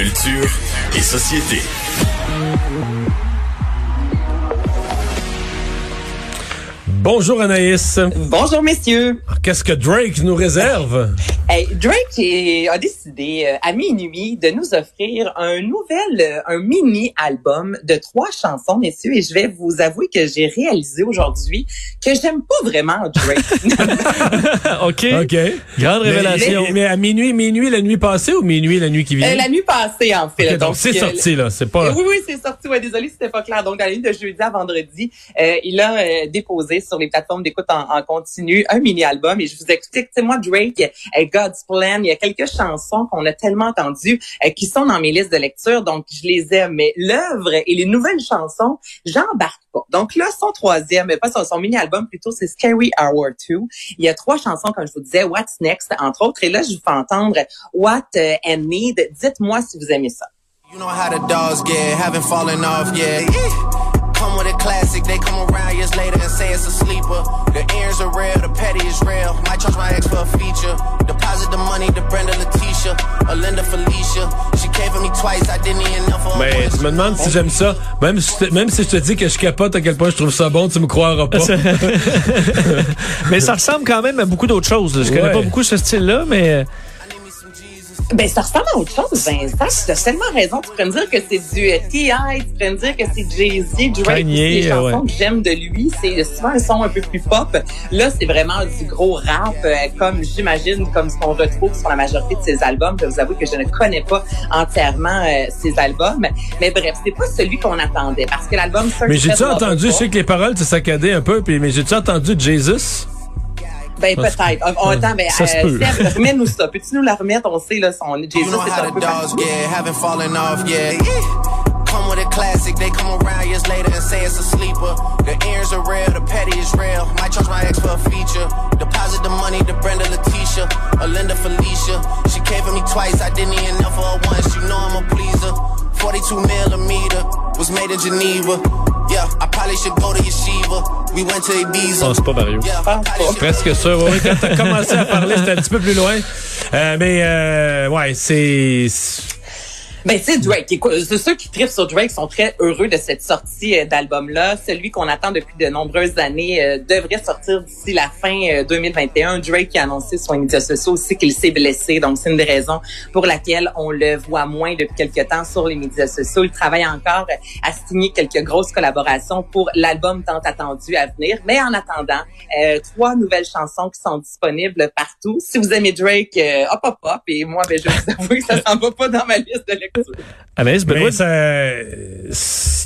Culture et société. Bonjour Anaïs. Bonjour messieurs. Qu'est-ce que Drake nous réserve? Hey, Drake est- a décidé euh, à minuit de nous offrir un nouvel, euh, un mini album de trois chansons, messieurs, et je vais vous avouer que j'ai réalisé aujourd'hui que j'aime pas vraiment Drake. OK. OK. Grande révélation. Mais, mais à minuit, minuit la nuit passée ou minuit la nuit qui vient? Euh, la nuit passée, en fait. Donc c'est sorti là, c'est pas. Oui, oui, c'est sorti. Ouais, désolé, c'était pas clair. Donc, dans la nuit de jeudi à vendredi, euh, il a euh, déposé sur les plateformes d'écoute en, en continu un mini-album. Et je vous explique, tu sais, moi, Drake, Il y a quelques chansons qu'on a tellement entendues euh, qui sont dans mes listes de lecture. Donc, je les aime. Mais l'œuvre et les nouvelles chansons, j'embarque pas. Donc là, son troisième, pas son, son mini-album plutôt, c'est Scary Hour 2. Il y a trois chansons, comme je vous disais, What's Next, entre autres. Et là, je vous fais entendre What euh, and Need. Dites-moi si vous aimez ça. You know how the dogs get, haven't fallen off yet. Come with a classic, they come around years later and say it's a sleeper. The ears are real, the petty is real. Might charge my ex for a feature. Deposit the money to Brenda Leticia, or Linda Felicia. She came for me twice, I didn't even know for Mais tu me demandes si j'aime ça. Même si, même si je te dis que je capote à quel point je trouve ça bon, tu me croiras pas. mais ça ressemble quand même à beaucoup d'autres choses. là. Je connais Ouais. pas beaucoup ce style-là, mais euh, Ben, ça ressemble à autre chose, Vincent. Tu as tellement raison. Tu pourrais me dire que c'est du euh, T.I., tu pourrais me dire que c'est Jay-Z, Drake. Kanye, les chansons ouais. que j'aime de lui, c'est souvent un son un peu plus pop. Là, c'est vraiment du gros rap, euh, comme j'imagine, comme ce qu'on retrouve sur la majorité de ses albums. Je vous avoue que je ne connais pas entièrement euh, ses albums. Mais bref, c'est pas celui qu'on attendait, parce que l'album... Mais j'ai-tu entendu, je sais que les paroles, c'est saccadé un peu, puis, mais j'ai-tu entendu Jesus? Ben, peut-être. On, on attend, ben, Ça se euh, peut. Seb, remets-nous ça. Peux-tu nous la remettre? On sait, là, son You Jesus, know c'est how un the peu dogs get, haven't fallen off yet. Come with a classic, they come around years later and say it's a sleeper. The ears are real, the petty is real. Might charge my ex for a feature. Deposit the money to Brenda Leticia, or Linda Felicia. She came for me twice, I didn't even know for her once. You know I'm a pleaser. 42 millimeter was made in Geneva. Yeah, I probably should go to Yeshiva. We went to Ibiza. non, c'est pas Mario. Should- Presque. Ouais, ouais, quand t'as commencé à parler, c'était un petit peu plus loin. Euh, mais euh, ouais, c'est. Ben, c'est Drake. Ceux qui trippent sur Drake sont très heureux de cette sortie euh, d'album-là. Celui qu'on attend depuis de nombreuses années euh, devrait sortir d'ici la fin euh, 2021. Drake qui a annoncé sur les médias sociaux aussi qu'il s'est blessé. Donc, c'est une des raisons pour laquelle on le voit moins depuis quelques temps sur les médias sociaux. Il travaille encore à signer quelques grosses collaborations pour l'album tant attendu à venir. Mais en attendant, euh, trois nouvelles chansons qui sont disponibles partout. Si vous aimez Drake, euh, hop, hop, hop. Et moi, ben, je vous avouer que ça s'en va pas dans ma liste de lecture. Anaïs Mais Benoît, ça.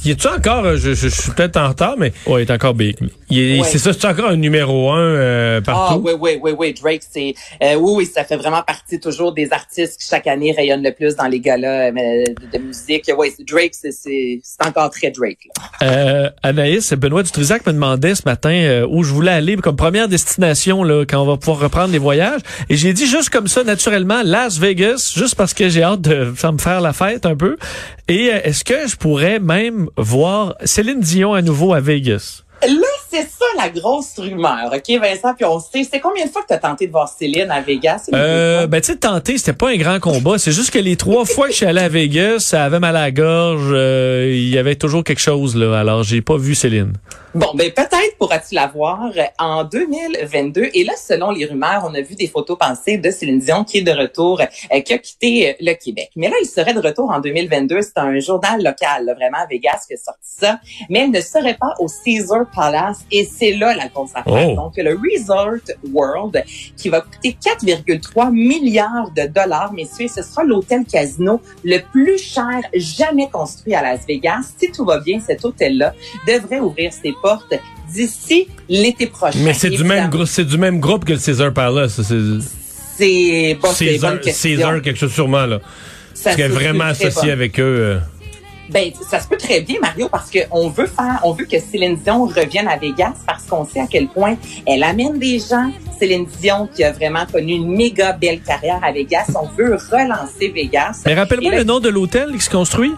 Y est-tu encore, je, je, je suis peut-être en retard, mais ouais, il est encore big. c'est ça, c'est encore un numéro un euh, Ah partout. oui, oui, oui, oui. Drake, c'est euh, oui, oui, ça fait vraiment partie toujours des artistes qui chaque année rayonnent le plus dans les galas euh, de, de musique. Oui, Drake, c'est c'est c'est encore très Drake. Là. Euh, Anaïs, Benoît Dutrisac me demandait ce matin euh, où je voulais aller comme première destination là, quand on va pouvoir reprendre les voyages. Et j'ai dit juste comme ça, naturellement, Las Vegas, juste parce que j'ai hâte de ça me faire la fête un peu. Et euh, est-ce que je pourrais même voir Céline Dion à nouveau à Vegas? Là, c'est ça la grosse rumeur, OK, Vincent? Puis on sait, c'est combien de fois que tu as tenté de voir Céline à Vegas? Euh, ben tu sais, tenter, c'était pas un grand combat. C'est juste que les trois fois que je suis allé à Vegas, ça avait mal à la gorge. euh, Il y avait toujours quelque chose là. Alors j'ai pas vu Céline. Bon, ben peut-être pourras-tu la voir euh, en 2022. Et là, selon les rumeurs, on a vu des photos passées de Céline Dion qui est de retour, euh, qui a quitté euh, le Québec. Mais là, il serait de retour en 2022. C'est un journal local, là, vraiment à Vegas, qui a sorti ça. Mais elle ne serait pas au Caesar Palace. Et c'est là la grosse affaire. Oh. Donc, le Resort World, qui va coûter 4,3 milliards de dollars, messieurs. Ce sera l'hôtel casino le plus cher jamais construit à Las Vegas. Si tout va bien, cet hôtel-là devrait ouvrir ses d'ici l'été prochain. Mais c'est du même groupe, c'est du même groupe que le Caesar Palace. C'est bon, Caesar. Caesar quelque chose sûrement là. Ça Parce qu'elle est se peut vraiment bon. avec eux. euh. Ben, ça se peut très bien, Mario, parce qu'on veut faire, on veut que Céline Dion revienne à Vegas parce qu'on sait à quel point elle amène des gens. Céline Dion qui a vraiment connu une méga belle carrière à Vegas. On veut relancer Vegas. Mais rappelle-moi le nom de l'hôtel qui se construit?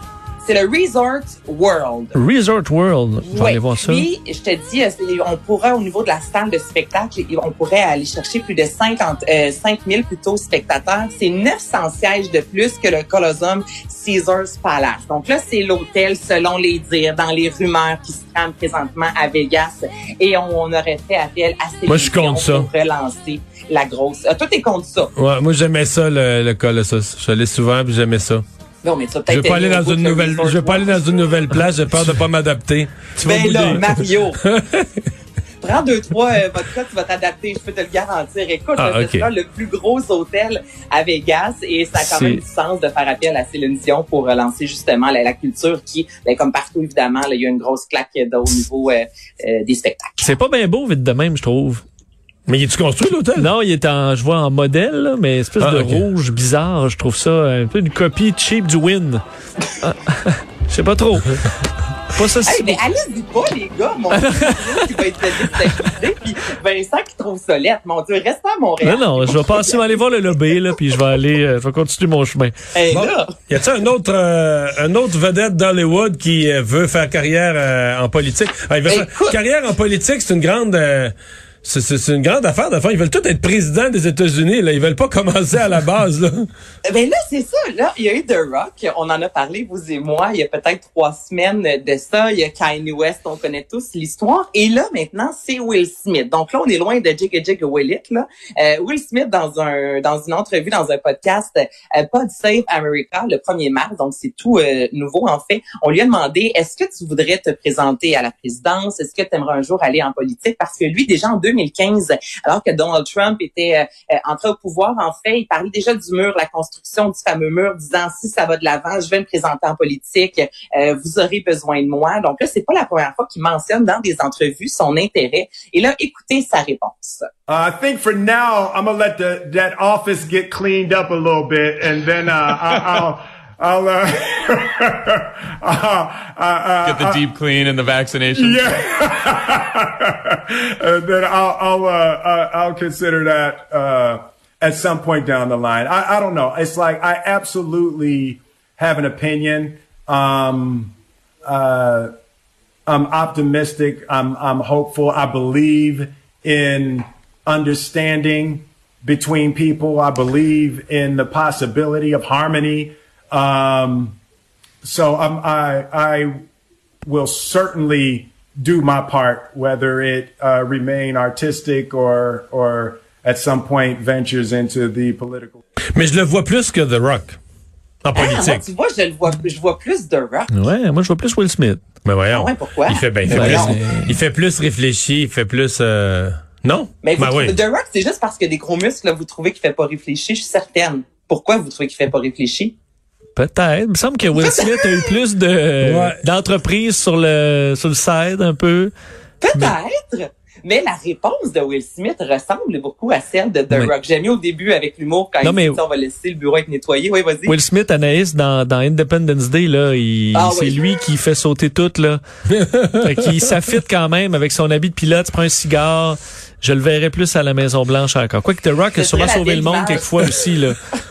C'est le Resort World. Resort World. Je vais Oui. aller voir ça. Puis, je te dis, euh, on pourra, au niveau de la salle de spectacle, on pourrait aller chercher plus de 50, euh, 5000 plutôt spectateurs. C'est 900 sièges de plus que le Colosseum Caesars Palace. Donc là, c'est l'hôtel, selon les dires, dans les rumeurs qui se trament présentement à Vegas. Et on, on aurait fait appel à ces Moi, je contre ça. pour relancer la grosse. Ah, toi, t'es contre ça. Ouais, moi, j'aimais ça, le, le Colossus. Je l'ai souvent, puis j'aimais ça. Non, mais ça Je vais pas aller dans une nouvelle, je vais pas aller dans une nouvelle place, j'ai peur de pas m'adapter. Tu vas Ben là, bouder. Mario. Prends deux, trois euh, vodka, tu vas t'adapter, je peux te le garantir. Écoute, Ah, là, ok. c'est le plus gros hôtel à Vegas et ça a quand même du sens de faire appel à Céline Dion pour relancer justement la, la culture qui, ben, comme partout évidemment, là, il y a une grosse claque euh, au niveau euh, euh, des spectacles. C'est pas bien beau vite de même, je trouve. Mais il tu construit l'hôtel? Non, il est en, je vois en modèle, là, mais espèce Ah, de rouge bizarre. Je trouve ça un peu une copie cheap du Win. Ah, Je sais pas trop. Pas ça. Hey, mais allez-y pas, les gars, mon Dieu, qui va être déstabilisé, puis Vincent qui trouve ça lettre. Mon Dieu, reste à Montréal. Non, non, je vais passer, je vais aller voir le lobby, là, puis je vais aller, euh, je vais continuer mon chemin. Hey, Bon. là, Y a-t-il un autre, euh, un autre vedette d'Hollywood qui euh, veut faire carrière euh, en politique? Ah, il veut faire Écoute. carrière en politique, c'est une grande, euh, c'est, une grande affaire. De ils veulent tous être présidents des États-Unis. Là, ils veulent pas commencer à la base. Là. Ben là, c'est ça. Là, il y a eu The Rock. On en a parlé, vous et moi, il y a peut-être trois semaines de ça. Il y a Kanye West, on connaît tous l'histoire. Et là, maintenant, c'est Will Smith. Donc là, on est loin de Jigga Jigga Will It, là. Euh, Will Smith, dans un dans une entrevue, dans un podcast, euh, Pod Save America, le 1er mars, donc c'est tout euh, nouveau en fait, on lui a demandé, est-ce que tu voudrais te présenter à la présidence? Est-ce que tu aimerais un jour aller en politique? Parce que lui, déjà en 2015, alors que Donald Trump était euh, euh, entré au pouvoir, en fait, il parlait déjà du mur, la construction du fameux mur, disant si ça va de l'avant, je vais me présenter en politique, euh, vous aurez besoin de moi. Donc là, c'est pas la première fois qu'il mentionne dans des entrevues son intérêt. Et là, écoutez sa réponse. Uh, I think for now, I'm gonna let the, that office get cleaned up a little bit, and then uh, I'll I'll uh, uh, uh, uh, Get the deep clean and the vaccination. yeah, and then I'll I'll uh, uh, I'll consider that uh, at some point down the line. I, I don't know. It's like I absolutely have an opinion. Um, uh, I'm optimistic. I'm I'm hopeful. I believe in understanding between people. I believe in the possibility of harmony. Um, so I'm, I I will certainly do my part, whether it uh, remain artistic or or at some point ventures into the political. Mais je le vois plus que The Rock en Ah, moi, politique. tu vois, je le vois, je vois plus de rock. Ouais, moi, je vois plus Will Smith. Mais voyons. Ah ouais, pourquoi? Il fait, ben, il fait, plus, il fait plus réfléchi, il fait plus. euh, Non? Mais Ben trouvez- oui. The Rock, c'est juste parce que des gros muscles, là, vous trouvez qu'il fait pas réfléchir. Je suis certaine. Pourquoi vous trouvez qu'il fait pas réfléchir? Peut-être. Il me semble que Will Smith a eu plus de Ouais. d'entreprises sur le sur le side un peu. Peut-être. Mais la réponse de Will Smith ressemble beaucoup à celle de The. Rock. J'aime mieux au début avec l'humour quand Non, il mais- dit on va laisser le bureau être nettoyé. Oui, vas-y. Will Smith, Anaïs, dans, dans Independence Day, là, il, Ah c'est oui. lui qui fait sauter tout, là. fait qu'il s'affite quand même avec son habit de pilote, se prend un cigare. Je le verrais plus à la Maison Blanche encore. Quoique The Rock a sûrement sauvé le monde quelquefois aussi, là.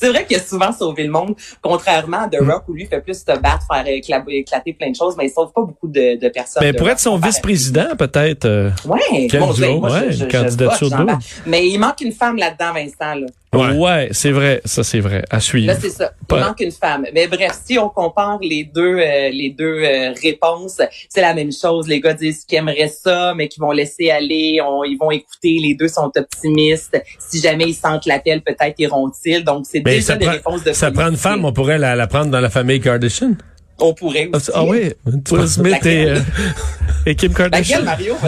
C'est vrai qu'il a souvent sauvé le monde, contrairement à The Mm. Rock où lui fait plus se battre, faire écla- éclater plein de choses, mais il sauve pas beaucoup de, de personnes. Mais The pour être son vice-président, peut-être. euh, Ouais, bon, duo, ben, moi, ouais, je- je- une je candidature double. Mais il manque une femme là-dedans, Vincent. Là, Ouais. ouais, c'est vrai. Ça, c'est vrai. À suivre. là c'est ça. Il Pas- manque une femme. Mais bref, si on compare les deux, euh, les deux euh, réponses, c'est la même chose. Les gars disent qu'ils aimeraient ça, mais qu'ils vont laisser aller. On, ils vont écouter. Les deux sont optimistes. Si jamais ils sentent l'appel, peut-être iront-ils. Donc c'est Ben, déjà ça des prend, réponses de ça prend une femme, on pourrait la, la prendre dans la famille Kardashian. On pourrait Ah, aussi. Ah oui, Will Smith et, euh, et Kim Kardashian. Laquelle, Mario?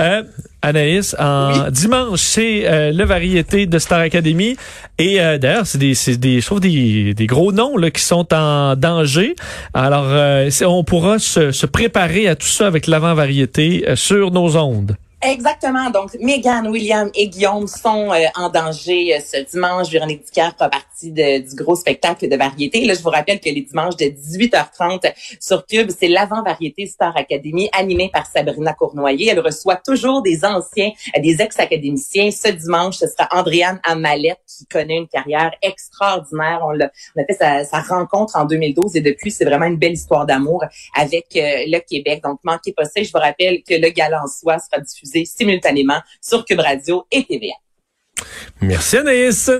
Euh, Anaïs, en dimanche, c'est euh, le variété de Star Academy. Et euh, d'ailleurs, c'est des, c'est des, je trouve des, des gros noms là, qui sont en danger. Alors, euh, on pourra se, se préparer à tout ça avec l'avant-variété euh, sur nos ondes. Exactement. Donc, Megan, William et Guillaume sont euh, en danger euh, ce dimanche. Véronique Dicker fera partie de, du gros spectacle de variété. Là, je vous rappelle que les dimanches de 18h30 sur Cube, c'est l'avant-variété Star Academy animée par Sabrina Cournoyer. Elle reçoit toujours des anciens, euh, des ex-académiciens. Ce dimanche, ce sera Andréane Amalette qui connaît une carrière extraordinaire. On, a, on a fait sa, sa, rencontre en 2012 et depuis, c'est vraiment une belle histoire d'amour avec le Québec. Donc, manquez pas ça. Je vous rappelle que le gala en soi sera diffusé simultanément sur Cube Radio et TVA. Merci Anaïs.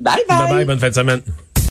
Bye bye. Bye bye, bonne fin de semaine.